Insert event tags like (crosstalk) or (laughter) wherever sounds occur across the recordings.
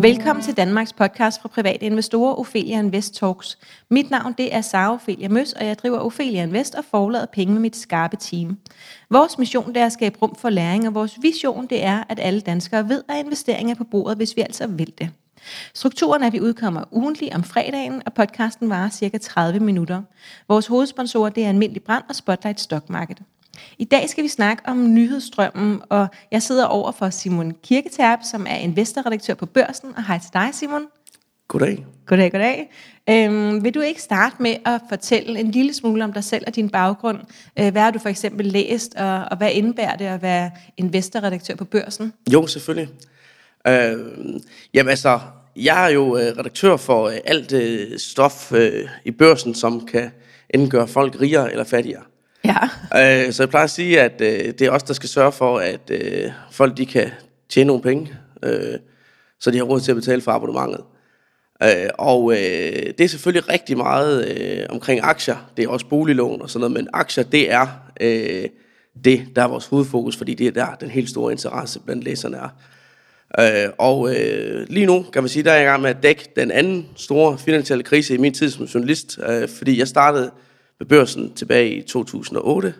Velkommen til Danmarks podcast fra private investorer, Ophelia Invest Talks. Mit navn det er Sara Ophelia Møs, og jeg driver Ophelia Invest og forlader penge med mit skarpe team. Vores mission det er at skabe rum for læring, og vores vision det er, at alle danskere ved, at investeringer er på bordet, hvis vi altså vil det. Strukturen er, at vi udkommer ugentlig om fredagen, og podcasten varer cirka 30 minutter. Vores hovedsponsorer det er Almindelig Brand og Spotlight Stock Market. I dag skal vi snakke om nyhedsstrømmen, og jeg sidder over for Simon Kirketerp, som er investorredaktør på Børsen. Og hej til dig, Simon. Goddag. Goddag, goddag. Øhm, vil du ikke starte med at fortælle en lille smule om dig selv og din baggrund? Øh, hvad har du for eksempel læst, og, og hvad indebærer det at være investorredaktør på Børsen? Jo, selvfølgelig. Øh, jamen altså, jeg er jo øh, redaktør for øh, alt øh, stof øh, i Børsen, som kan enten gøre folk rigere eller fattigere. Ja. Øh, så jeg plejer at sige, at øh, det er os, der skal sørge for, at øh, folk de kan tjene nogle penge, øh, så de har råd til at betale for abonnementet. Øh, og øh, det er selvfølgelig rigtig meget øh, omkring aktier. Det er også boliglån og sådan noget, men aktier, det er øh, det, der er vores hovedfokus, fordi det er der, den helt store interesse blandt læserne er. Øh, og øh, lige nu kan man sige, der er jeg i gang med at dække den anden store finansielle krise i min tid som journalist, øh, fordi jeg startede ved børsen tilbage i 2008.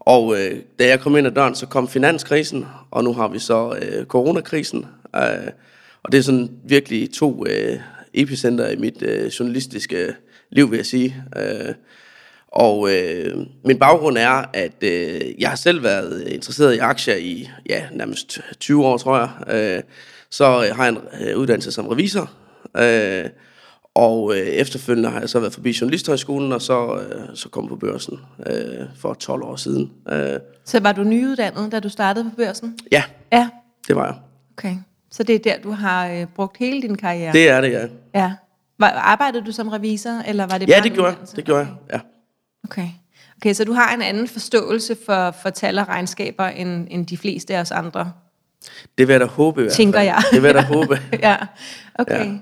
Og øh, da jeg kom ind ad døren, så kom finanskrisen, og nu har vi så øh, coronakrisen. Øh, og det er sådan virkelig to øh, epicenter i mit øh, journalistiske liv, vil jeg sige. Øh, og øh, min baggrund er, at øh, jeg har selv været interesseret i aktier i ja, nærmest 20 år, tror jeg. Øh, så øh, har jeg en øh, uddannelse som revisor. Øh, og øh, efterfølgende har jeg så været forbi Journalisthøjskolen, og så, øh, så kom på børsen øh, for 12 år siden. Øh. Så var du nyuddannet, da du startede på børsen? Ja, Ja, det var jeg. okay. Så det er der, du har øh, brugt hele din karriere? Det er det, ja. Ja. Var, arbejdede du som revisor, eller var det Ja, bare det en gjorde jeg. Det gjorde jeg, ja. Okay. Okay, så du har en anden forståelse for, for tal og regnskaber, end, end de fleste af os andre, Det vil jeg da håbe i hvert fald. tænker jeg. Det vil jeg da (laughs) håbe. ja, okay. Ja.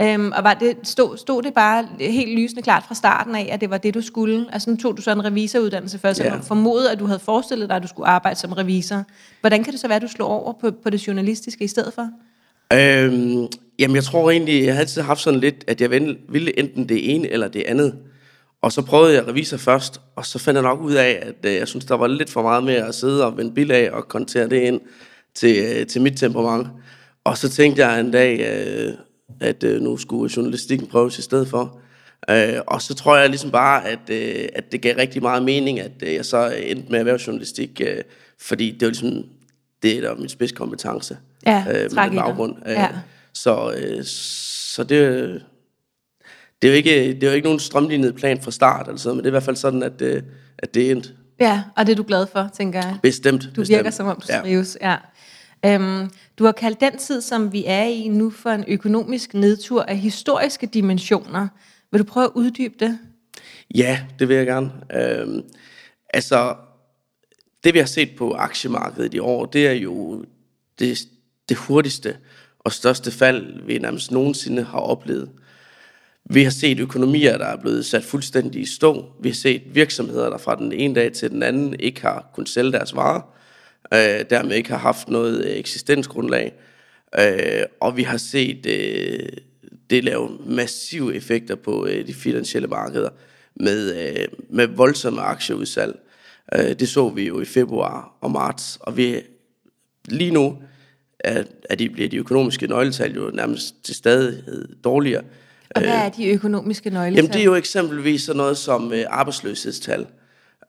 Øhm, og var det, stod, stod det bare helt lysende klart fra starten af, at det var det, du skulle? Altså nu tog du så en revisoruddannelse først, så Ja. ja. formodet, at du havde forestillet dig, at du skulle arbejde som revisor. Hvordan kan det så være, at du slog over på, på det journalistiske i stedet for? Øhm, jamen, jeg tror egentlig, jeg har altid haft sådan lidt, at jeg ville enten det ene eller det andet. Og så prøvede jeg revisor først, og så fandt jeg nok ud af, at øh, jeg synes, der var lidt for meget med at sidde og vende bilag og kontere det ind til, øh, til mit temperament. Og så tænkte jeg en dag, øh, at øh, nu skulle journalistikken prøves i stedet for. Øh, og så tror jeg ligesom bare, at, øh, at det gav rigtig meget mening, at øh, jeg så endte med erhvervsjournalistik, øh, fordi det var ligesom, det er der min spidskompetence Ja, øh, med baggrund. Øh, Ja. Så, øh, så det, det, er jo ikke, det er jo ikke nogen strømlignet plan fra start, altså, men det er i hvert fald sådan, at, øh, at det er endt. Ja, og det er du glad for, tænker jeg. Bestemt. Du bestemt. virker som om, du ja. trives. Ja. Øhm, du har kaldt den tid, som vi er i nu, for en økonomisk nedtur af historiske dimensioner. Vil du prøve at uddybe det? Ja, det vil jeg gerne. Øhm, altså, det vi har set på aktiemarkedet i år, det er jo det, det hurtigste og største fald, vi nærmest nogensinde har oplevet. Vi har set økonomier, der er blevet sat fuldstændig i stå. Vi har set virksomheder, der fra den ene dag til den anden ikke har kunnet sælge deres varer, øh, dermed ikke har haft noget øh, eksistensgrundlag. Øh, og vi har set øh, det lave massive effekter på øh, de finansielle markeder med, øh, med voldsomme aktieudsalg. Øh, det så vi jo i februar og marts, og vi lige nu er, er de, bliver de økonomiske nøgletal jo nærmest til stadighed dårligere. Og hvad er de økonomiske nøgletal? Jamen det er jo eksempelvis sådan noget som øh, arbejdsløshedstal.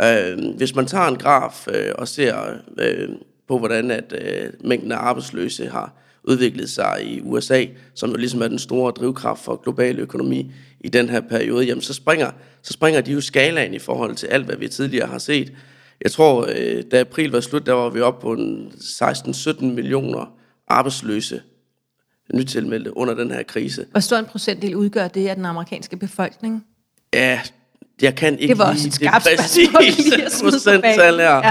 Øh, hvis man tager en graf øh, og ser øh, på, hvordan at øh, mængden af arbejdsløse har udviklet sig i USA, som jo ligesom er den store drivkraft for global økonomi i den her periode, jamen så springer, så springer de jo skalaen i forhold til alt, hvad vi tidligere har set. Jeg tror, øh, da april var slut, der var vi oppe på en 16-17 millioner arbejdsløse nytilmeldte under den her krise. Hvor stor en procentdel udgør det af den amerikanske befolkning? Ja, jeg kan ikke Det var også et skarpt det præcise procenttal her.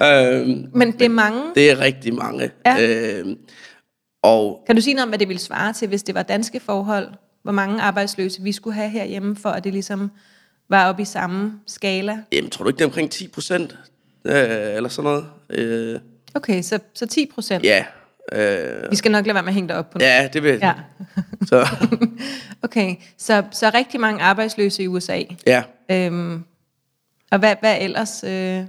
banen. Øhm, Men det er mange. det er rigtig mange. Ja. Øhm, og Kan du sige noget om, hvad det ville svare til, hvis det var danske forhold? Hvor mange arbejdsløse vi skulle have herhjemme, for at det ligesom var oppe i samme skala? jamen, tror du ikke, det er omkring 10 procent? Øh, eller sådan noget? Øh, Okay, så, så 10 procent. ja, Øh, Vi skal nok lade være med at hænge dig op på noget. ja, det vil Ja. Så, (laughs) Okay, så, så rigtig mange arbejdsløse i USA. ja. Øhm, og hvad, hvad ellers? Øh, er,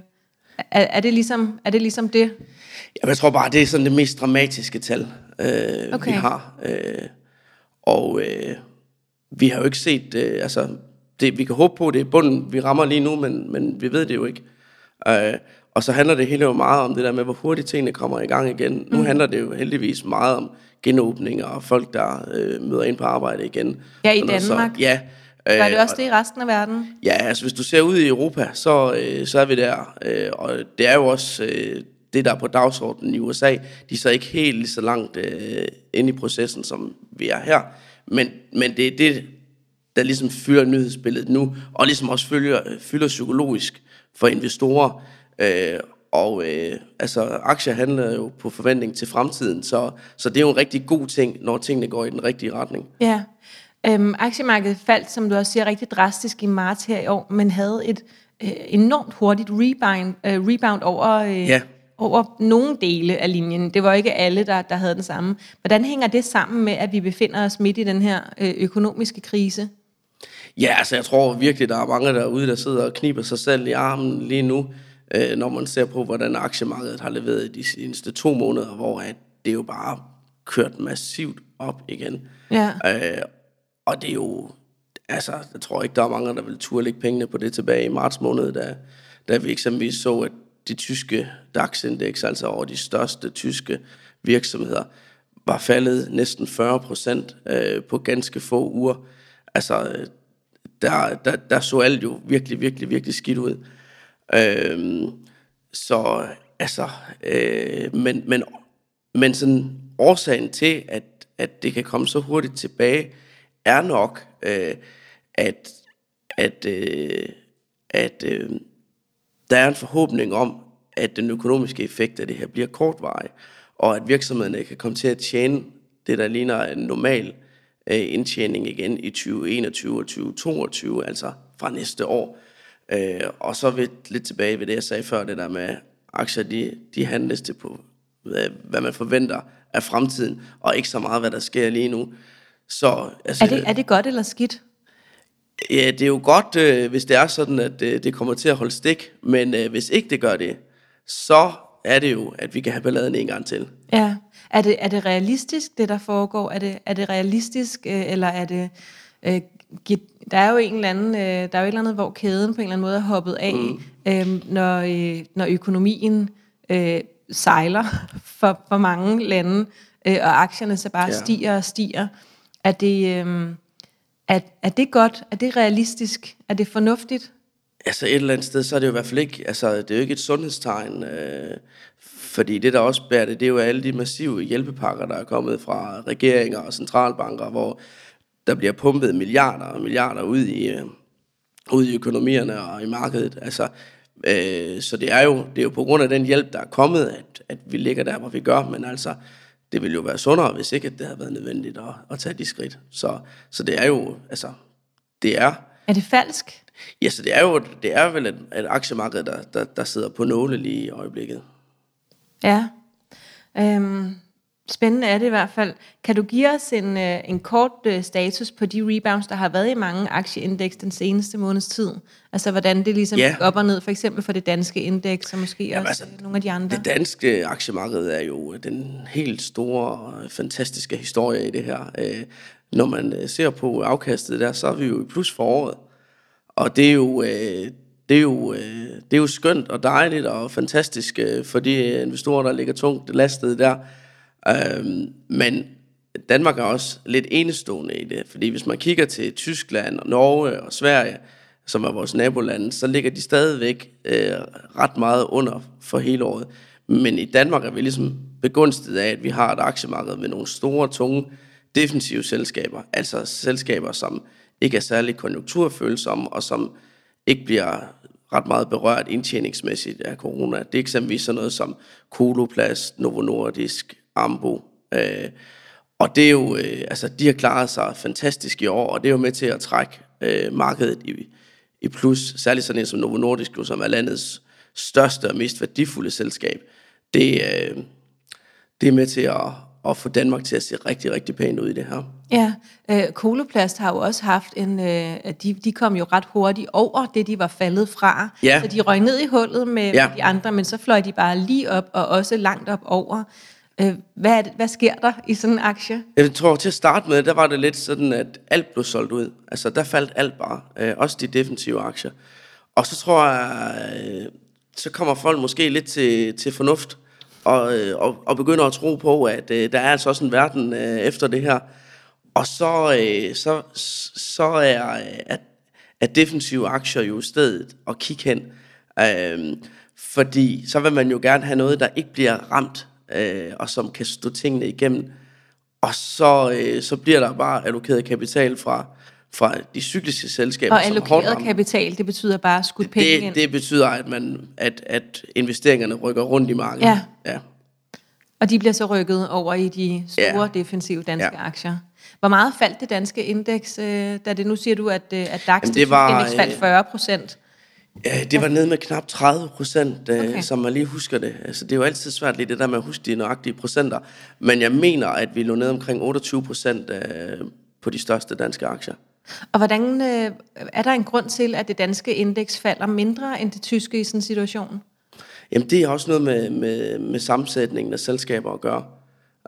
er, det ligesom, er det ligesom det? Jamen, jeg tror bare, det er sådan det mest dramatiske tal, øh, Okay. vi har. Øh, og øh, vi har jo ikke set, øh, altså, det, vi kan håbe på, det er bunden, vi rammer lige nu, men, men vi ved det jo ikke. Øh, og så handler det hele jo meget om det der med, hvor hurtigt tingene kommer i gang igen. Nu handler det jo heldigvis meget om genåbninger og folk, der øh, møder ind på arbejde igen. Ja, i Danmark. Så, ja. Øh, det også det i resten af verden? Ja, altså hvis du ser ud i Europa, så, øh, så er vi der. Øh, og det er jo også øh, det, der er på dagsordenen i USA. De er så ikke helt lige så langt øh, inde i processen, som vi er her. Men, men det er det, der ligesom fylder nyhedsbilledet nu, og ligesom også fylder, fylder psykologisk for investorer. Øh, og øh, altså, aktier handler jo på forventning til fremtiden, så, så det er jo en rigtig god ting, når tingene går i den rigtige retning. Ja. Øhm, aktiemarkedet faldt, som du også siger, rigtig drastisk i marts her i år, men havde et øh, enormt hurtigt rebound, øh, rebound over, øh, Ja. over nogle dele af linjen. Det var ikke alle, der, der havde den samme. Hvordan hænger det sammen med, at vi befinder os midt i den her øh, økonomiske krise? Ja, altså jeg tror virkelig, der er mange derude, der sidder og kniber sig selv i armen lige nu, øh, når man ser på, hvordan aktiemarkedet har leveret de seneste to måneder, hvor at det jo bare kørt massivt op igen. Ja. Øh, og det er jo, altså jeg tror ikke, der er mange, der vil turde lægge pengene på det tilbage i marts måned, da, da vi eksempelvis så, at de tyske DAX-indeks, altså over de største tyske virksomheder, var faldet næsten 40 procent øh, på ganske få uger. Altså, øh, der, der, der så alt jo virkelig, virkelig, virkelig skidt ud. Øhm, så altså, øh, men, men, men sådan årsagen til, at, at det kan komme så hurtigt tilbage, er nok, øh, at, at, øh, at øh, der er en forhåbning om, at den økonomiske effekt af det her bliver kortvarig, og at virksomhederne kan komme til at tjene det, der ligner en normal øh, indtjening igen i 2021 og 2022, altså fra næste år. Øh, og så ved, lidt tilbage ved det, jeg sagde før, det der med aktier, de, de handles til på, hvad, man forventer af fremtiden, og ikke så meget, hvad der sker lige nu. Så, altså, Er det, er det godt eller skidt? Ja, det er jo godt, øh, hvis det er sådan, at øh, det kommer til at holde stik, men øh, hvis ikke det gør det, så er det jo, at vi kan have balladen en gang til. Ja. Er det, er det realistisk, det der foregår? Er det, er det realistisk, øh, eller er det... Øh, der er jo en eller anden, øh, der er jo et eller andet, hvor kæden på en eller anden måde er hoppet af, mm. øh, når, øh, når økonomien øh, sejler (laughs) for, for mange lande, øh, og aktierne så bare Ja. ja. stiger og stiger. Er det, øh, er, er det godt? Er det realistisk? Er det fornuftigt? Altså et eller andet sted, så er det jo i hvert fald ikke, altså det er jo ikke et sundhedstegn, øh, fordi det der også bærer det, det er jo alle de massive hjælpepakker, der er kommet fra regeringer og centralbanker, hvor der bliver pumpet milliarder og milliarder ud i, øh, ud i økonomierne og i markedet. Altså, øh, så det er, jo, det er jo på grund af den hjælp, der er kommet, at, at vi ligger der, hvor vi gør, men altså, det ville jo være sundere, hvis ikke det havde været nødvendigt at, at tage de skridt. Så, så det er jo, altså, det er, Er det falsk? Ja, så det er jo det er vel et, et aktiemarked, der, der, der sidder på nåle lige i øjeblikket. Ja. Øhm, spændende er det i hvert fald. Kan du give os en, øh, en kort øh, status på de rebounds, der har været i mange aktieindeks den seneste måneds tid? Altså hvordan det ligesom Ja. gik op og ned, for eksempel for det danske indeks, og måske Jamen, også altså, nogle af de andre. Det danske aktiemarked er jo den helt store, fantastiske historie i det her. Øh, Når man øh, ser på afkastet der, så er vi jo i plus for året. Og det er jo, øh, det er jo, øh, det er jo skønt og dejligt og fantastisk øh, for de investorer, der ligger tungt lastet der. Øhm, men Danmark er også lidt enestående i det, fordi hvis man kigger til Tyskland og Norge og Sverige, som er vores nabolande, så ligger de stadigvæk øh, ret meget under for hele året. Men i Danmark er vi ligesom begunstiget af, at vi har et aktiemarked med nogle store, tunge, defensive selskaber. Altså selskaber, som ikke er særlig konjunkturfølsomme, og som ikke bliver ret meget berørt indtjeningsmæssigt af corona. Det er eksempelvis sådan noget som Koloplast, Novo Nordisk, Ambo. Øh, og det er jo, øh, altså de har klaret sig fantastisk i år, og det er jo med til at trække øh, markedet i, i plus. Særligt sådan en som Novo Nordisk, jo, som er landets største og mest værdifulde selskab. Det, øh, det er med til at, at få Danmark til at se rigtig, rigtig pænt ud i det her. Ja, øh, Koloplast har jo også haft en, øh, de, de kom jo ret hurtigt over det, de var faldet fra. Ja. Så de røg ned i hullet med, Ja. med de andre, men så fløj de bare lige op, og også langt op over. Øh, hvad, det, hvad sker der i sådan en aktie? Jeg tror, til at starte med, der var det lidt sådan, at alt blev solgt ud. Altså, der faldt alt bare. Øh, også de defensive aktier. Og så tror jeg, øh, så kommer folk måske lidt til, til fornuft, og, øh, og, og begynder at tro på, at øh, der er altså også en verden øh, efter det her. Og så, øh, så, så er, at, at defensive aktier jo stedet at kigge hen. Øh, fordi så vil man jo gerne have noget, der ikke bliver ramt, øh, og som kan stå tingene igennem. Og så, øh, så bliver der bare allokeret kapital fra, fra de cykliske selskaber, Og er allokeret kapital, det betyder bare skudt penge ind. Det, det betyder, at, man, at, at investeringerne rykker rundt i markedet. Ja. ja. Og de bliver så rykket over i de store Ja. defensive danske Ja. aktier. Hvor meget faldt det danske indeks, øh, da det nu siger du, at, øh, at DAX Jamen, det det var, indeks faldt øh, 40 procent? Ja, det var ned med knap 30 procent, Okay. okay. som man lige husker det. Altså, det er jo altid svært lige det der med at huske de nøjagtige procenter. Men jeg mener, at vi lå ned omkring 28 procent på de største danske aktier. Og hvordan øh, er der en grund til, at det danske indeks falder mindre end det tyske i sådan en situation? Jamen, det er også noget med, med, med sammensætningen af selskaber at gøre.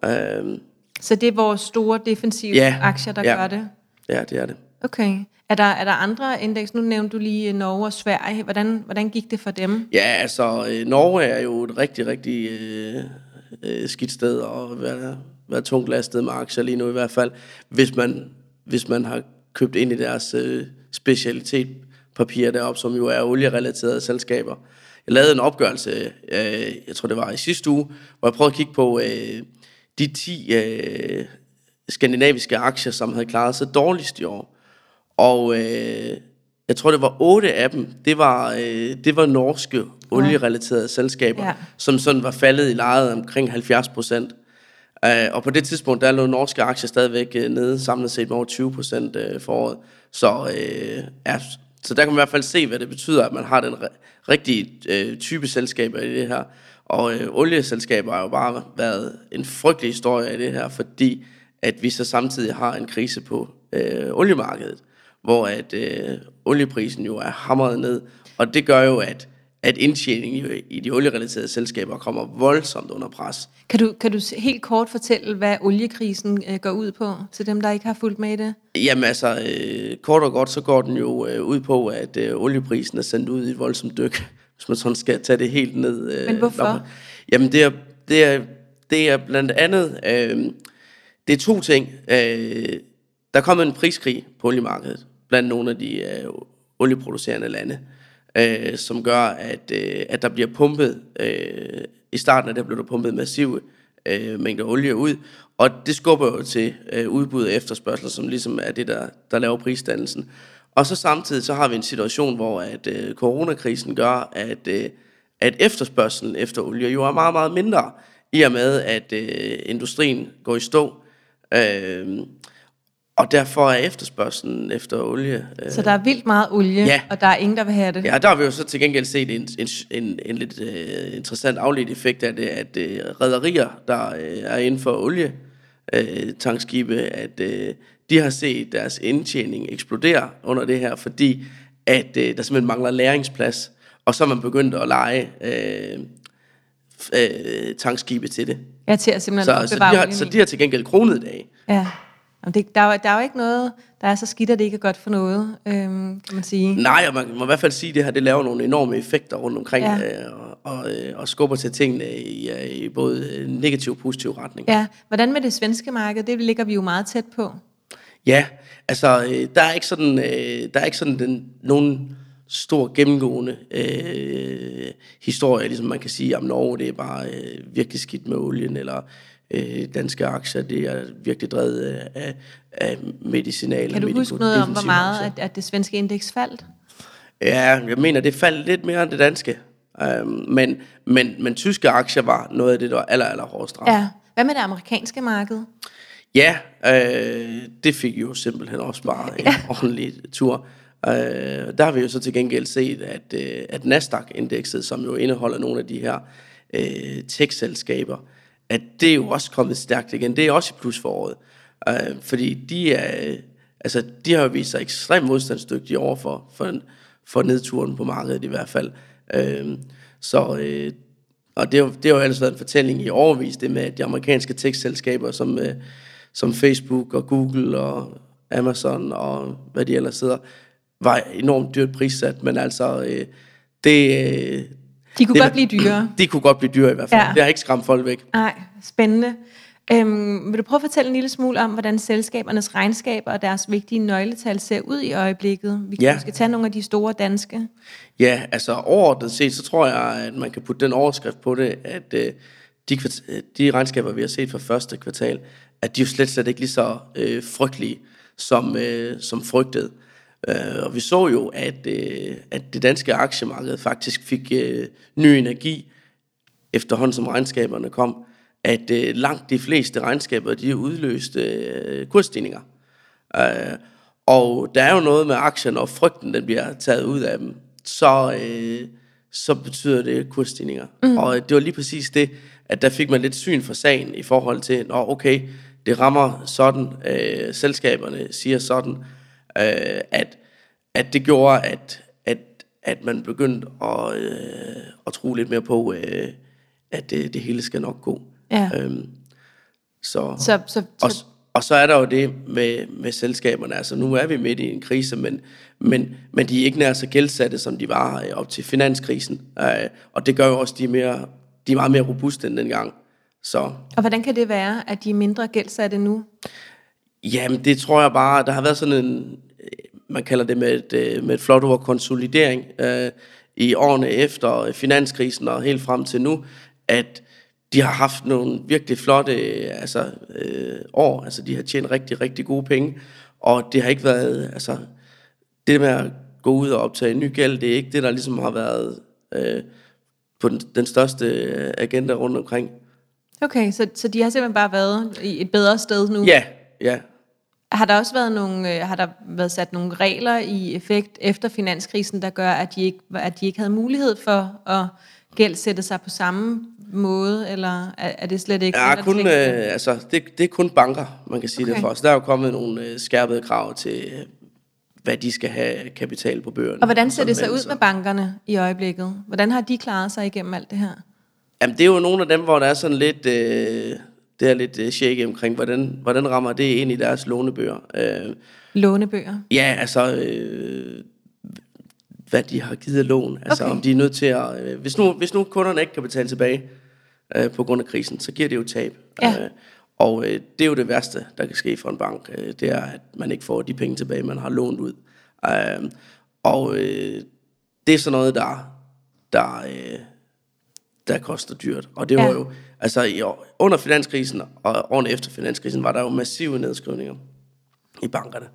Øhm, Så det er vores store defensive Ja, aktier, der ja. gør det? ja, det er det. Okay. Er der, er der andre indeks? Nu nævnte du lige øh, Norge og Sverige. Hvordan, hvordan gik det for dem? Ja, altså, øh, Norge er jo et rigtig, rigtig øh, øh, skidt sted at være, være tungt lastet med aktier lige nu i hvert fald, hvis man, hvis man har købt ind i deres øh, specialitet papirer deroppe, som jo er olierelaterede selskaber. Jeg lavede en opgørelse, øh, jeg tror det var i sidste uge, hvor jeg prøvede at kigge på øh, de 10 øh, skandinaviske aktier, som havde klaret sig dårligst i år. Og øh, jeg tror, det var otte af dem, det var, øh, det var norske olierelaterede selskaber, Ja. som sådan var faldet i lejet omkring 70 procent. Uh, og på det tidspunkt, der lå norske aktier stadigvæk uh, nede, samlet set med over 20 procent uh, for året. Så, uh, ja, så der kan man i hvert fald se, hvad det betyder, at man har den ri- rigtige uh, type selskaber i det her. Og uh, olieselskaber har jo bare været en frygtelig historie i det her, fordi at vi så samtidig har en krise på uh, oliemarkedet, hvor at uh, olieprisen jo er hamret ned, og det gør jo, at at indtjeningen i, de olierelaterede selskaber kommer voldsomt under pres. Kan du, kan du helt kort fortælle, hvad oliekrisen øh, går ud på, til dem, der ikke har fulgt med i det? Jamen altså, øh, kort og godt, så går den jo øh, ud på, at øh, olieprisen er sendt ud i et voldsomt dyk, (laughs) hvis man sådan skal tage det helt ned. Øh, Men hvorfor? op. Jamen det er, det er, det er blandt andet, øh, det er to ting. Øh, der er kommet en priskrig på oliemarkedet, blandt nogle af de øh, olieproducerende lande, øh, som gør, at, øh, at der bliver pumpet, øh, i starten af det blev der pumpet massive øh, mængder olie ud, og det skubber jo til øh, udbud og efterspørgsel, som ligesom er det, der, der laver prisdannelsen. Og så samtidig så har vi en situation, hvor at øh, coronakrisen gør, at, øh, at efterspørgselen efter olie jo er meget, meget mindre, i og med, at øh, industrien går i stå. Øh, og derfor er efterspørgselen efter olie... Øh, Så der er vildt meget olie, Ja. og der er ingen, der vil have det. Ja, der har vi jo så til gengæld set en, en, en, en lidt øh, interessant afledt effekt af det, at øh, rædderier, der øh, er inden for olie, øh, tankskibe, at øh, de har set deres indtjening eksplodere under det her, fordi at øh, der simpelthen mangler læringsplads, og så er man begyndt at lege øh, øh, tankskibe til det. Ja, til at simpelthen Så, så, de har, så i. de har til gengæld kronet dage. Ja. Jamen, det, der, er, jo- der er jo ikke noget, der er så skidt, at det ikke er godt for noget, øhm, kan man sige. Nej, og man må i hvert fald sige, at det her det laver nogle enorme effekter rundt omkring, Ja. øh, og, og, øh, og skubber til tingene i, øh, i både øh, negativ og positiv retning. Ja, hvordan med det svenske marked? Det ligger vi jo meget tæt på. Ja, altså øh, der er ikke sådan, øh, der er ikke sådan den, nogen stor gennemgående øh, historie, ligesom man kan sige, om Norge det er bare øh, virkelig skidt med olien, eller øh, danske aktier, det er virkelig drevet af, af medicinal Kan du huske noget om, hvor meget at, at det svenske indeks faldt? Ja, jeg mener, det faldt lidt mere end det danske. Um, men, men, men tyske aktier var noget af det, der var aller, aller hårdest ramt. Ja. Hvad med det amerikanske marked? Ja, øh, det fik jo simpelthen også bare en ordentlig tur. Øh, der har vi jo så til gengæld set, at, øh, at Nasdaq-indekset, som jo indeholder nogle af de her øh, tech-selskaber, at det er jo også kommet stærkt igen. Det er også i plus for året. Øh, fordi de er, altså, de har jo vist sig ekstremt modstandsdygtige over for, for, for nedturen på markedet i hvert fald. Øh, så, øh, og det har, det har jo ellers været en fortælling i overvis, det med at de amerikanske tekstselskaber, som, øh, som Facebook og Google og Amazon og hvad de ellers sidder, var enormt dyrt prissat, men altså, øh, det... Øh, de kunne det, godt blive dyrere. (clears throat) De kunne godt blive dyre i hvert fald. Ja. Det har ikke skræmt folk væk. Nej, spændende. Øhm, vil du prøve at fortælle en lille smule om, hvordan selskabernes regnskaber og deres vigtige nøgletal ser ud i øjeblikket? Vi kan Ja. måske tage nogle af de store danske. Ja, altså overordnet set, så tror jeg, at man kan putte den overskrift på det, at øh, de, øh, de regnskaber, vi har set for første kvartal, at de er jo slet, slet ikke lige så øh, frygtelige, som, øh, som frygtet. Øh, og vi så jo, at, øh, at det danske aktiemarked faktisk fik øh, ny energi, efterhånden som regnskaberne kom, at langt de fleste regnskaber, de udløste kursstigninger. Og der er jo noget med aktierne, og frygten den bliver taget ud af dem, så, så betyder det kursstigninger. Mm. Og det var lige præcis det, at der fik man lidt syn for sagen i forhold til, nå okay, det rammer sådan, øh, selskaberne siger sådan, øh, at, at det gjorde, at, at, at man begyndte at, øh, at tro lidt mere på, øh, at det, det hele skal nok gå. Ja. Øhm, så, Så, så, og, så, og så er der jo det med, med selskaberne. Altså nu er vi midt i en krise, men, men, men de er ikke nær så gældsatte, som de var øh, op til finanskrisen. Øh, og det gør jo også, de er, mere, de er meget mere robuste end dengang. Så og hvordan kan det være, at de er mindre gældsatte nu? jamen, det tror jeg bare, der har været sådan en, man kalder det med et, øh, med et flot ord, konsolidering øh, i årene efter finanskrisen og helt frem til nu, at de har haft nogle virkelig flotte øh, altså, øh, år. Altså, de har tjent rigtig, rigtig gode penge. Og det har ikke været... Altså, det med at gå ud og optage ny gæld, det er ikke det, der ligesom har været øh, på den, den største øh, agenda rundt omkring. Okay, så, så de har simpelthen bare været i et bedre sted nu? Ja, ja. Har der også været nogle, øh, har der været sat nogle regler i effekt efter finanskrisen, der gør, at de ikke, at de ikke havde mulighed for at gældsætte sig på samme måde, eller er, er det slet ikke? Ja, kun, øh, altså, det, det er kun banker, man kan sige okay. Det for os. Der er jo kommet nogle øh, skærpede krav til, øh, hvad de skal have kapital på bøgerne. Og hvordan ser det så sådan ud med bankerne i øjeblikket? Hvordan har de klaret sig igennem alt det her? Jamen, det er jo nogle af dem, hvor der er sådan lidt, øh, det er lidt øh, shaky omkring, hvordan, hvordan rammer det ind i deres lånebøger. Øh, Lånebøger? ja, altså, øh, hvad de har givet lån. Altså, Okay. om de er nødt til at... Øh, hvis, nu, hvis nu kunderne ikke kan betale tilbage øh, på grund af krisen, så giver det jo tab. Ja. Øh, og øh, det er jo det værste, der kan ske for en bank. Øh, det er, at man ikke får de penge tilbage, man har lånt ud. Øh, og øh, det er sådan noget, der, der, øh, der koster dyrt. Og det var Ja. jo, altså i, år- under finanskrisen og årene efter finanskrisen, var der jo massive nedskrivninger i bankerne.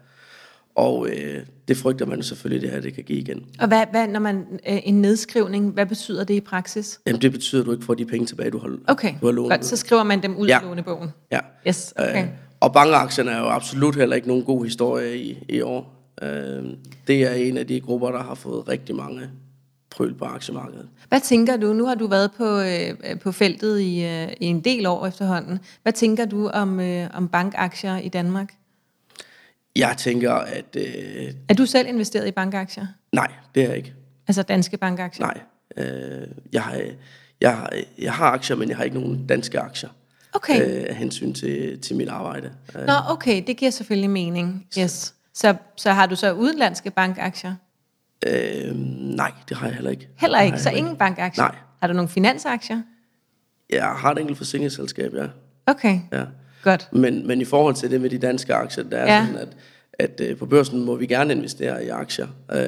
Og øh, det frygter man selvfølgelig, det her det kan give igen. Og hvad, hvad når man øh, en nedskrivning, hvad betyder det i praksis? Jamen det betyder, at du ikke får de penge tilbage, du har, Okay, du har lånt. godt, så skriver man dem ud Ja. af lånebogen. Ja. Yes, okay. Øh, og bankaktierne er jo absolut heller ikke nogen god historie i, i år. Øh, det er en af de grupper, der har fået rigtig mange prøl på aktiemarkedet. Hvad tænker du? Nu har du været på, øh, på feltet i, øh, i en del år efterhånden. Hvad tænker du om, øh, om bankaktier i Danmark? Jeg tænker, at øh, Er du selv investeret i bankaktier? nej, det er jeg ikke. Altså danske bankaktier? Nej. Øh, jeg, har, jeg, har, jeg har aktier, men jeg har ikke nogen danske aktier. Okay. Øh, af hensyn til, til mit arbejde. Nå, okay, det giver selvfølgelig mening. Yes. Så, så har du så udenlandske bankaktier? Øh, nej, det har jeg heller ikke. Heller ikke, så ingen bankaktier? Nej. Har du nogle finansaktier? Jeg har et enkelt forsikringsselskab, ja. Okay, ja. godt. Men, men i forhold til det med de danske aktier, der er Ja. sådan, at, at øh, på børsen må vi gerne investere i aktier. Øh,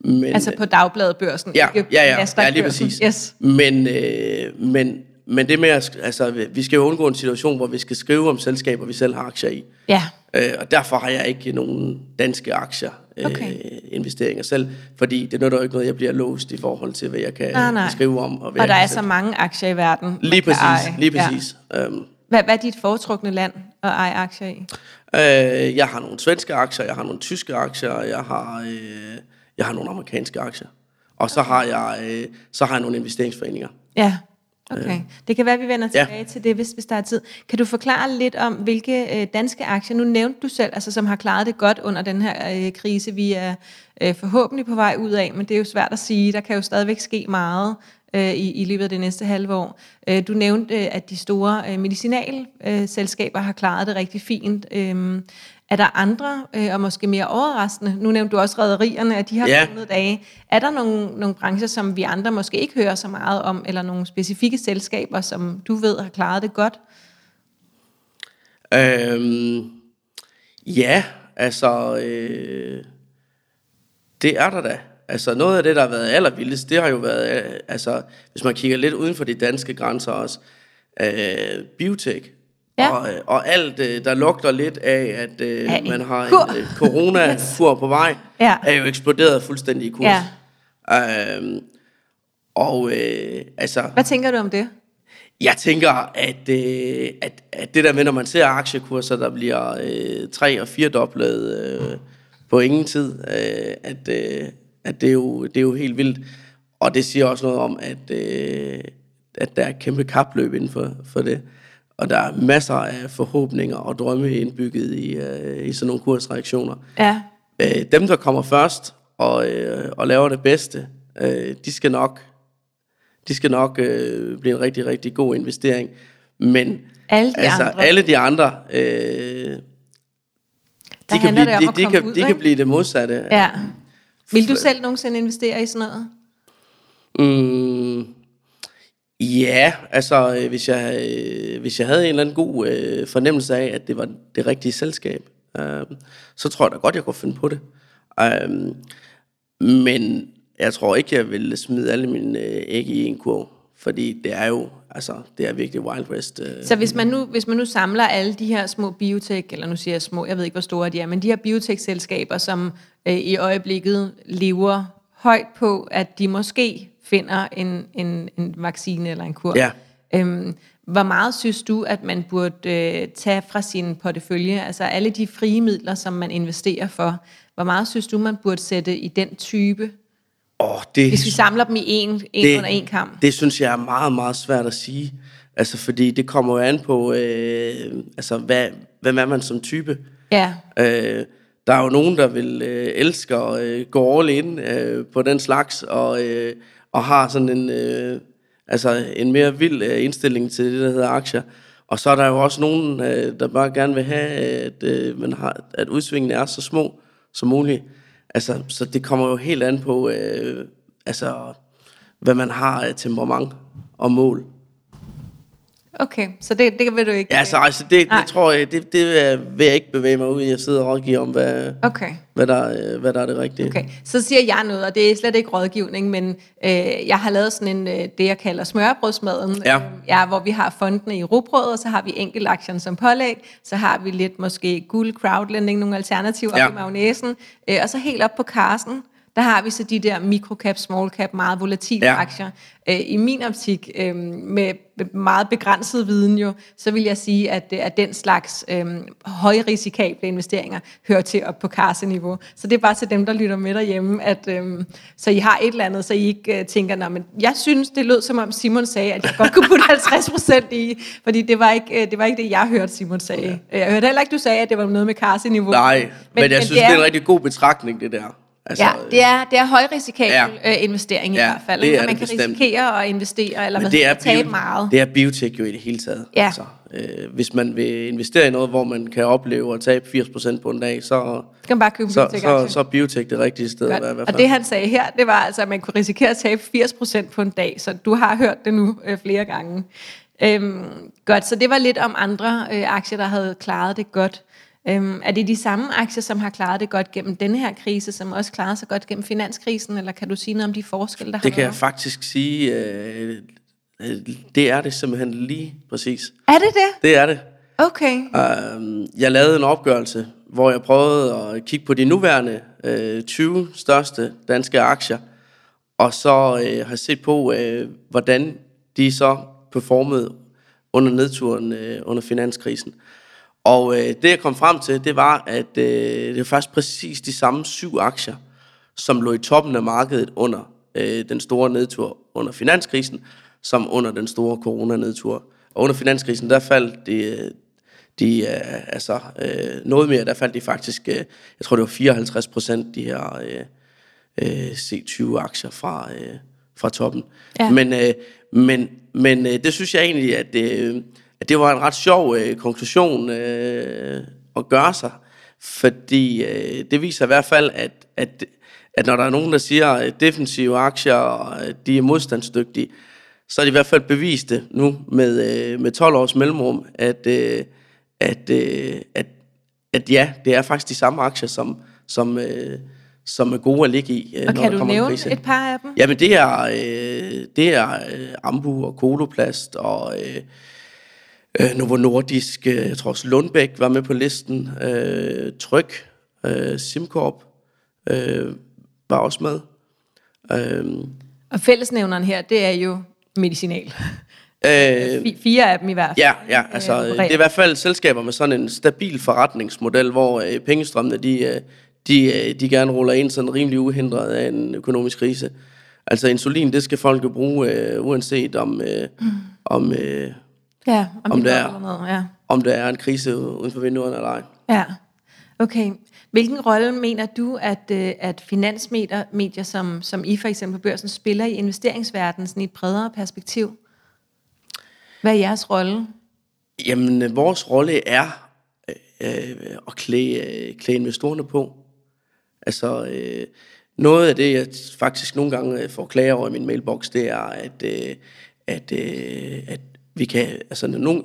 men, Altså på dagbladet børsen, ja, ikke ja, ja, ja, lige præcis. Yes. Men, øh, men, men det med, at, altså, vi- vi skal jo undgå en situation, hvor vi skal skrive om selskaber, vi selv har aktier i. Ja, Øh, og derfor har jeg ikke nogen danske aktier øh, Okay. investeringer selv, fordi det nytter jo ikke noget, jeg bliver låst i forhold til, hvad jeg kan Nej, nej. skrive om. Og, hvad og der er så mange aktier i verden. Lige præcis, eje. lige præcis. Ja. Øhm, Hvad, hvad er dit foretrukne land at eje aktier i? Øh, jeg har nogle svenske aktier, jeg har nogle tyske aktier, og jeg har, øh, jeg har nogle amerikanske aktier. Og så har jeg, øh, så har jeg nogle investeringsforeninger. Ja, Okay, det kan være, at vi vender Ja. tilbage til det, hvis, hvis der er tid. Kan du forklare lidt om, hvilke øh, danske aktier, nu nævnte du selv, altså, som har klaret det godt under den her øh, krise, vi er øh, forhåbentlig på vej ud af, men det er jo svært at sige, der kan jo stadigvæk ske meget øh, i, i løbet af det næste halve år. Øh, du nævnte, øh, at de store øh, medicinalselskaber selskaber har klaret det rigtig fint. Øh, er der andre, øh, og måske mere overraskende, nu nævnte du også rædderierne, at de har Ja. ja. dage. Er der nogle, nogle brancher, som vi andre måske ikke hører så meget om, eller nogle specifikke selskaber, som du ved har klaret det godt? Øhm, ja, altså, øh, det er der da. Altså noget af det, der har været allervildest, det har jo været, øh, altså, hvis man kigger lidt uden for de danske grænser også, øh, biotech. Ja. Og, øh, og alt, øh, der lugter lidt af, at øh, Af man har kur. en øh, corona-kur på vej, (laughs) Ja. er jo eksploderet fuldstændig i kurs. Ja. Øhm, og øh, altså, Hvad tænker du om det? jeg tænker, at, øh, at, at det der med, når man ser aktiekurser, der bliver øh, tre- og firedoblet øh, på ingen tid, øh, at, øh, at det, er jo, det er jo helt vildt. Og det siger også noget om, at, øh, at der er et kæmpe kapløb inden for, for det. Og der er masser af forhåbninger og drømme indbygget i, øh, i sådan nogle kursreaktioner. Ja. Øh, dem, der kommer først og, øh, og laver det bedste, øh, de skal nok, de skal nok øh, blive en rigtig, rigtig god investering. Men Alle de altså, andre. alle de andre, øh, de, kan blive, det de, de, kan, ud, de kan blive det modsatte. Ja. Vil du selv nogensinde investere i sådan noget? Mm, ja, altså øh, hvis jeg, øh, hvis jeg havde en eller anden god øh, fornemmelse af, at det var det rigtige selskab, øh, så tror jeg da godt, jeg kunne finde på det. Øh, men jeg tror ikke, jeg ville smide alle mine øh, æg i en kurv, fordi det er jo, altså, det er virkelig Wild West. Øh. Så hvis man, nu, hvis man nu samler alle de her små biotech, eller nu siger jeg små, jeg ved ikke, hvor store de er, men de her biotech-selskaber, som øh, i øjeblikket lever højt på, at de måske finder en, en, en vaccine eller en kur. Ja. Øhm, hvor meget synes du, at man burde øh, tage fra sin portefølje, altså alle de frie midler, som man investerer for, hvor meget synes du, man burde sætte i den type, Åh, det, hvis vi samler dem i en, en under en kamp? Det synes jeg er meget, meget svært at sige. Altså, fordi det kommer jo an på, øh, altså, hvad, hvem er man som type? Ja, Øh, der er jo nogen, der vil øh, elske at øh, gå all in øh, på den slags, og, øh, og har sådan en, øh, altså en mere vild øh, indstilling til det, der hedder aktier. Og så er der jo også nogen, øh, der bare gerne vil have, at, øh, man har, at udsvingene er så små som muligt. Altså, så det kommer jo helt an på, øh, altså, hvad man har af temperament og mål okay, så det, det vil du ikke... Ja, altså, altså det, Nej. det tror jeg, det, det vil jeg ikke bevæge mig ud i. Jeg sidder og rådgiver om, hvad, Okay. hvad, der, hvad der er det rigtige. Okay, så siger jeg noget, og det er slet ikke rådgivning, men øh, jeg har lavet sådan en, øh, det jeg kalder smørbrødsmaden, Ja. øh, ja, hvor vi har fondene i rugbrød, og så har vi enkeltaktierne som pålæg, så har vi lidt måske guld, crowdlending, nogle alternativer Ja. ja. i magnæsen, øh, og så helt op på karsen, der har vi så de der microcap, small cap, meget volatile Ja. aktier. Øh, I min optik, øh, med meget begrænset viden jo, så vil jeg sige, at, øh, at den slags øh, højrisikable investeringer hører til op på kasseniveau. Så det er bare til dem, der lytter med derhjemme, at øh, så I har et eller andet, så I ikke øh, tænker, men jeg synes, det lød som om Simon sagde, at jeg godt kunne putte 50 procent i, fordi det var, ikke, øh, det var ikke det, jeg hørte Simon sagde. Ja. Jeg hørte heller ikke, du sagde, at det var noget med kasseniveau. Nej, men, men jeg men synes, det er, er en rigtig god betragtning, det der. Altså, Ja, det er, det er højrisikabel Ja. øh, investering i Ja, hvert fald. det er Og man det kan bestemt. risikere at investere, eller men det er, tabe bio, meget. det er biotech jo i det hele taget. Ja. Altså, øh, hvis man vil investere i noget, hvor man kan opleve at tabe 80% på en dag, så, Så kan man bare købe så, biotech-aktie. så, så er biotech det rigtige sted at være. i hvert Og fald. det han sagde her, det var altså, at man kunne risikere at tabe 80% på en dag, så du har hørt det nu øh, flere gange. Øhm, godt, så det var lidt om andre øh, aktier, der havde klaret det godt. Øhm, er det de samme aktier, som har klaret det godt gennem denne her krise, som også klarede sig godt gennem finanskrisen, eller kan du sige noget om de forskelle, der det har kan jeg faktisk sige, øh, øh, det er det simpelthen lige præcis. Er det det? Det er det. Okay. Øhm, jeg lavede en opgørelse, hvor jeg prøvede at kigge på de nuværende øh, 20 største danske aktier, og så øh, har set på, øh, hvordan de så performede under nedturen øh, under finanskrisen. Og øh, det jeg kom frem til, det var, at øh, det var faktisk præcis de samme syv aktier, som lå i toppen af markedet under øh, den store nedtur under finanskrisen, som under den store coronanedtur. Og under finanskrisen, der faldt de, de uh, altså uh, noget mere, der faldt de faktisk, uh, jeg tror det var 54 procent, de her uh, uh, C20-aktier fra, uh, fra toppen. Ja. Men, uh, men, men uh, det synes jeg egentlig, at, uh, at det var en ret sjov uh, konklusion uh, at gøre sig, fordi uh, det viser i hvert fald, at, at, at når der er nogen, der siger, at defensive aktier, de er modstandsdygtige, så er de i hvert fald bevist det nu med, øh, med 12 års mellemrum, at, øh, at, øh, at, at ja, det er faktisk de samme aktier, som, som, øh, som er gode at ligge i. Øh, og når kan du nævne et par af dem? Jamen det er, øh, det er øh, Ambu og Koloplast og øh, øh, Novo Nordisk, øh, jeg tror også Lundbæk var med på listen, øh, Tryk, øh, Simcorp øh, var også med. Øh, og fællesnævneren her, det er jo medicinal. Øh, (laughs) Fire af dem i hvert fald. Ja, ja altså, øh, det er i hvert fald selskaber med sådan en stabil forretningsmodel, hvor øh, pengestrømmene, de, øh, de, øh, de gerne ruller ind sådan rimelig uhindret af en økonomisk krise. Altså insulin, det skal folk jo bruge, øh, uanset om, øh, mm. om, øh, ja, om, om, der er, noget, ja. om der er en krise uden for vinduerne eller ej. Ja, okay. Hvilken rolle mener du, at, øh, at finansmedier medier som, som I for eksempel børsen spiller i investeringsverdenen sådan i et bredere perspektiv? Hvad er jeres rolle? Jamen, øh, vores rolle er øh, øh, at klæde, øh, klæde investorerne på. Altså, øh, noget af det, jeg faktisk nogle gange får klager over i min mailbox, det er, at, øh, at, øh, at vi kan, altså nogle,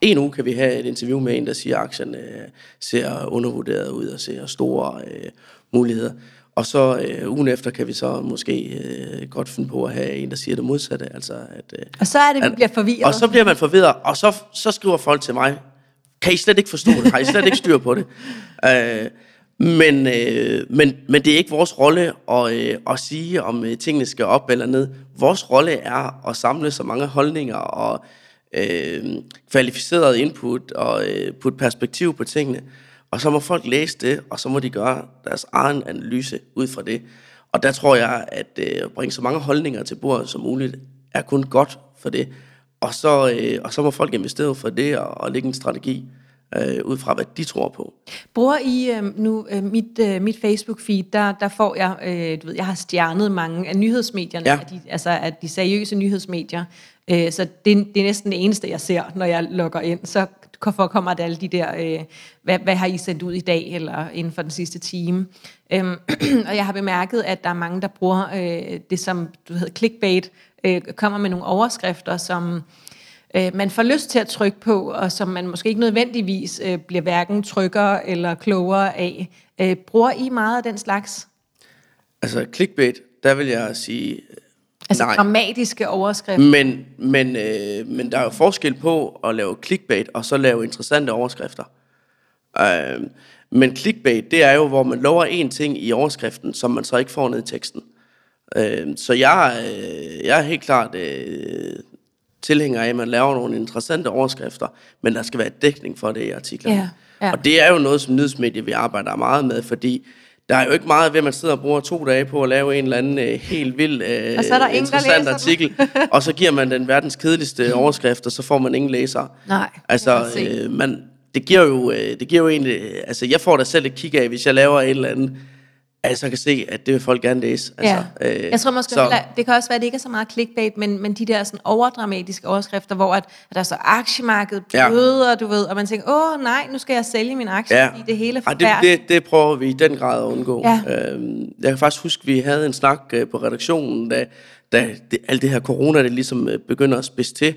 en uge kan vi have et interview med en, der siger, at aktierne øh, ser undervurderet ud og ser store øh, muligheder. Og så øh, ugen efter kan vi så måske øh, godt finde på at have en, der siger det modsatte. Altså, at, øh, og så er det, at, vi bliver forvirret. Og så bliver man forvirret, og så, så skriver folk til mig, kan I slet ikke forstå det? Har I slet ikke styr på det? (laughs) Øh, men, øh, men, men det er ikke vores rolle at, øh, at sige, om øh, tingene skal op eller ned. Vores rolle er at samle så mange holdninger og øh, kvalificeret input og øh, putte perspektiv på tingene. Og så må folk læse det, og så må de gøre deres egen analyse ud fra det. Og der tror jeg, at øh, bringe så mange holdninger til bordet som muligt, er kun godt for det. Og så, øh, og så må folk investere for det og, og lægge en strategi øh, ud fra, hvad de tror på. Bruger I øh, nu øh, mit, øh, mit Facebook-feed, der, der får jeg, øh, du ved, jeg har stjernet mange af nyhedsmedierne, ja. af de, altså af de seriøse nyhedsmedier, øh, så det, det er næsten det eneste, jeg ser, når jeg logger ind. Så kommer der alle de der, øh, hvad, hvad har I sendt ud i dag, eller inden for den sidste time. Øhm, (clears throat) og jeg har bemærket, at der er mange, der bruger øh, det, som du hedder clickbait, øh, kommer med nogle overskrifter, som øh, man får lyst til at trykke på, og som man måske ikke nødvendigvis øh, bliver hverken tryggere eller klogere af. Øh, bruger I meget af den slags? Altså clickbait, der vil jeg sige Altså Nej. dramatiske overskrifter. Men, men, øh, men der er jo forskel på at lave clickbait og så lave interessante overskrifter. Øh, men clickbait, det er jo, hvor man lover en ting i overskriften, som man så ikke får ned i teksten. Øh, så jeg, øh, jeg er helt klart øh, tilhænger af, at man laver nogle interessante overskrifter, men der skal være dækning for det i artiklerne. Ja, ja. Og det er jo noget, som nyhedsmedier vi arbejder meget med, fordi der er jo ikke meget ved, at man sidder og bruger to dage på at lave en eller anden uh, helt vild uh, og så er der interessant ingen, artikel, og så giver man den verdens kedeligste (laughs) overskrift, og så får man ingen læsere. Nej, altså, uh, man, det giver jo, uh, det giver jo egentlig, altså jeg får da selv et kig af, hvis jeg laver en eller anden at så kan se, at det vil folk gerne læse. Altså, ja. øh, jeg tror måske, så, det kan også være, at det ikke er så meget clickbait, men, men de der sådan overdramatiske overskrifter, hvor at, at der er så aktiemarkedet bløder, ja. du ved, og man tænker, åh nej, nu skal jeg sælge min aktie, ja. fordi det hele er det, det, det prøver vi i den grad at undgå. Ja. Øhm, jeg kan faktisk huske, at vi havde en snak øh, på redaktionen, da, da det, alt det her corona, det ligesom øh, begynder at spidse til,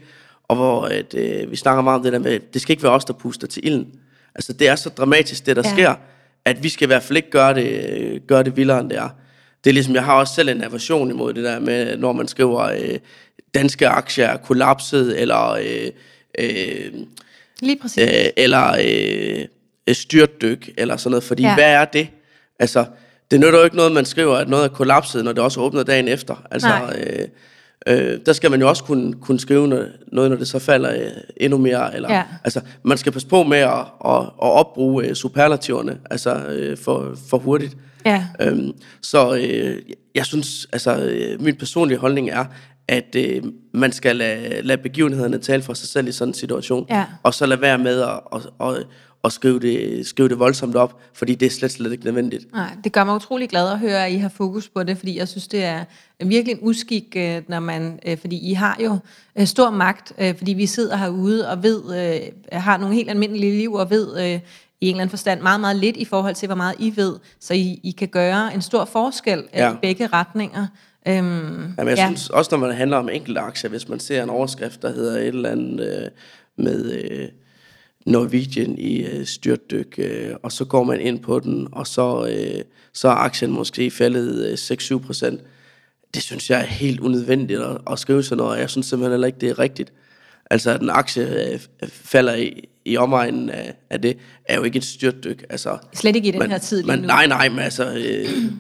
og hvor at, øh, vi snakker meget om det der med, det skal ikke være os, der puster til ilden. Altså det er så dramatisk, det der ja. sker, at vi skal i hvert fald ikke gøre det, gøre det vildere, end det er. Det er ligesom, jeg har også selv en aversion imod det der med, når man skriver, øh, danske aktier er kollapset, eller... Øh, øh, Lige præcis. Øh, eller øh, styrtdyk, eller sådan noget. Fordi, ja. hvad er det? Altså, det nytter jo ikke noget, man skriver, at noget er kollapset, når det også åbner dagen efter. Altså, Nej. øh, Øh, der skal man jo også kunne, kunne skrive noget, når det så falder øh, endnu mere. Eller, ja. altså, man skal passe på med at, at, at opbruge øh, superlativerne altså, øh, for, for hurtigt. Ja. Øhm, så øh, jeg synes, altså, øh, min personlige holdning er, at øh, man skal lade, lade begivenhederne tale for sig selv i sådan en situation. Ja. Og så lade være med at, at, at, at skrive, det, skrive det voldsomt op, fordi det er slet, slet ikke nødvendigt. Nej, det gør mig utrolig glad at høre, at I har fokus på det, fordi jeg synes, det er virkelig en uskik, øh, når man, øh, fordi I har jo øh, stor magt, fordi vi sidder herude og ved, har nogle helt almindelige liv og ved i en eller anden forstand meget, meget lidt i forhold til, hvor meget I ved, så I, I kan gøre en stor forskel Ja. i begge retninger. Øhm, Jamen, jeg ja. synes også, når man handler om enkelte aktier, hvis man ser en overskrift, der hedder et eller andet øh, med øh, Norwegian i øh, styrtdyk, øh, og så går man ind på den, og så, øh, så er aktien måske faldet øh, 6-7 procent. Det synes jeg er helt unødvendigt at, at skrive sådan noget, og jeg synes simpelthen heller ikke, det er rigtigt. Altså, at en aktie øh, falder i, i omegnen af, af det, er jo ikke et styrtdyk. Altså, Slet ikke i den man, her tid lige man, nu. Nej, nej, men altså, øh,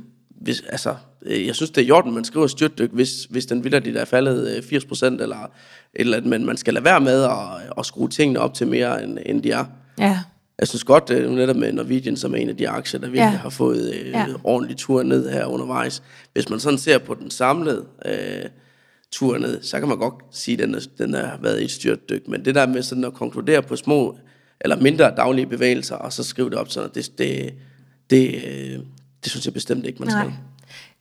hvis, altså øh, jeg synes, det er i orden, man skriver styrtdyk, hvis, hvis den vildt er faldet øh, 80 procent, eller, et eller andet, men man skal lade være med at, at skrue tingene op til mere, end, end de er. Ja, Jeg synes godt, øh, netop med Norwegian, som er en af de aktier, der virkelig Ja. har fået øh, Ja. ordentlig tur ned her undervejs. Hvis man sådan ser på den samlede øh, tur ned, så kan man godt sige, at den, er, den har været i et styrtdyk. Men det der med sådan at konkludere på små eller mindre daglige bevægelser, og så skrive det op sådan, det, det, det, øh, det synes jeg bestemt ikke, man skal.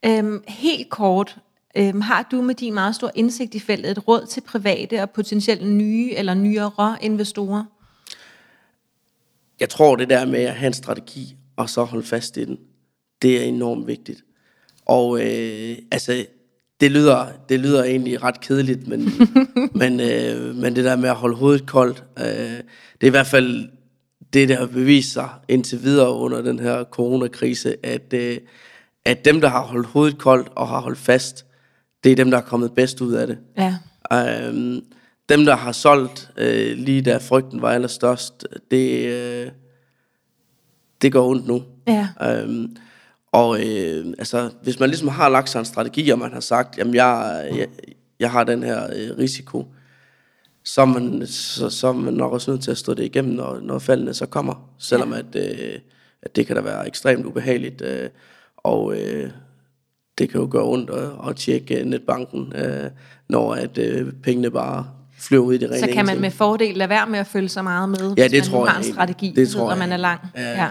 nej. Øhm, helt kort, øhm, har du med din meget store indsigt i feltet et råd til private og potentielt nye eller nyere investorer? Jeg tror, det der med at have en strategi, og så holde fast i den, det er enormt vigtigt. Og øh, altså, det lyder, det lyder egentlig ret kedeligt, men, (laughs) men, øh, men det der med at holde hovedet koldt, øh, det er i hvert fald det, der har bevist sig indtil videre under den her coronakrise, at, øh, at dem, der har holdt hovedet koldt og har holdt fast, det er dem, der er kommet bedst ud af det. Ja, Øhm, dem, der har solgt øh, lige da frygten var allerstørst, det, øh, det går ondt nu. ja, Øhm, og øh, altså, hvis man ligesom har lagt sig en strategi, og man har sagt, jamen jeg, jeg, jeg har den her øh, risiko, så er, man, så, så er man nok også nødt til at stå det igennem, når, når faldene så kommer. Selvom Ja. at, øh, at det kan da være ekstremt ubehageligt, øh, og øh, det kan jo gøre ondt at, at tjekke netbanken, øh, når at øh, pengene bare flyver ud i det rene så kan man med fordel lade være med at følge så meget med, Ja, hvis det man tror jeg har en strategi, Det tror ved, jeg man er lang. er, Ja.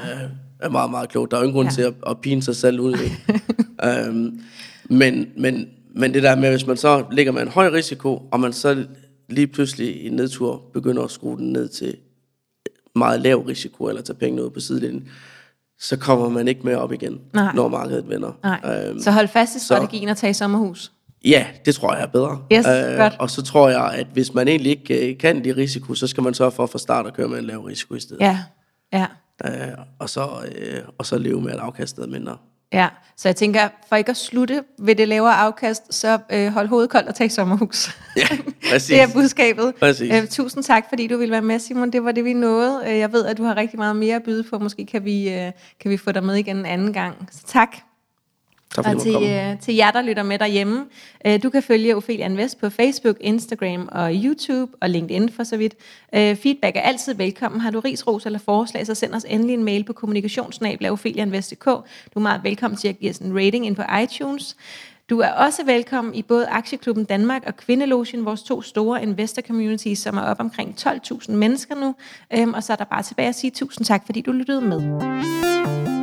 er, meget, meget klogt. Der er jo ingen grund Ja. ja. til at, at pine sig selv ud. (laughs) øhm, men, men, men det der med, hvis man så ligger med en høj risiko, og man så lige pludselig i nedtur begynder at skrue den ned til meget lav risiko, eller tage pengene ud på sidelinjen, så kommer man ikke med op igen, Nej. når markedet vender. Nej. Øhm, så hold fast i så- strategien og tag sommerhus. Ja, det tror jeg er bedre. Yes, godt. Og så tror jeg, at hvis man egentlig ikke øh, kan de risiko, så skal man sørge for fra start at køre med en lav risiko i stedet. Ja, ja, Øh, og, så, øh, og så leve med, at afkastet er mindre. Ja. Så jeg tænker, for ikke at slutte ved det lavere afkast, så øh, hold hovedet koldt og tag sommerhus. Ja, (laughs) præcis. det er budskabet. Præcis. Øh, tusind tak, fordi du ville være med, Simon. Det var det, vi nåede. Øh, Jeg ved, at du har rigtig meget mere at byde på. Måske kan vi, øh, kan vi få dig med igen en anden gang. Så tak. Tak fordi Og til, øh, til jer, der lytter med derhjemme. Øh, du kan følge Ophelia Invest på Facebook, Instagram og YouTube og LinkedIn for så vidt. Øh, feedback er altid velkommen. Har du ris, ros eller forslag, så send os endelig en mail på kommunikationsnabla.opheliainvest.dk. Du er meget velkommen til at give os en rating ind på iTunes. Du er også velkommen i både Aktieklubben Danmark og Kvindelogen, vores to store investor communities, som er op omkring 12.000 mennesker nu. Øhm, og så er der bare tilbage at sige tusind tak, fordi du lyttede med.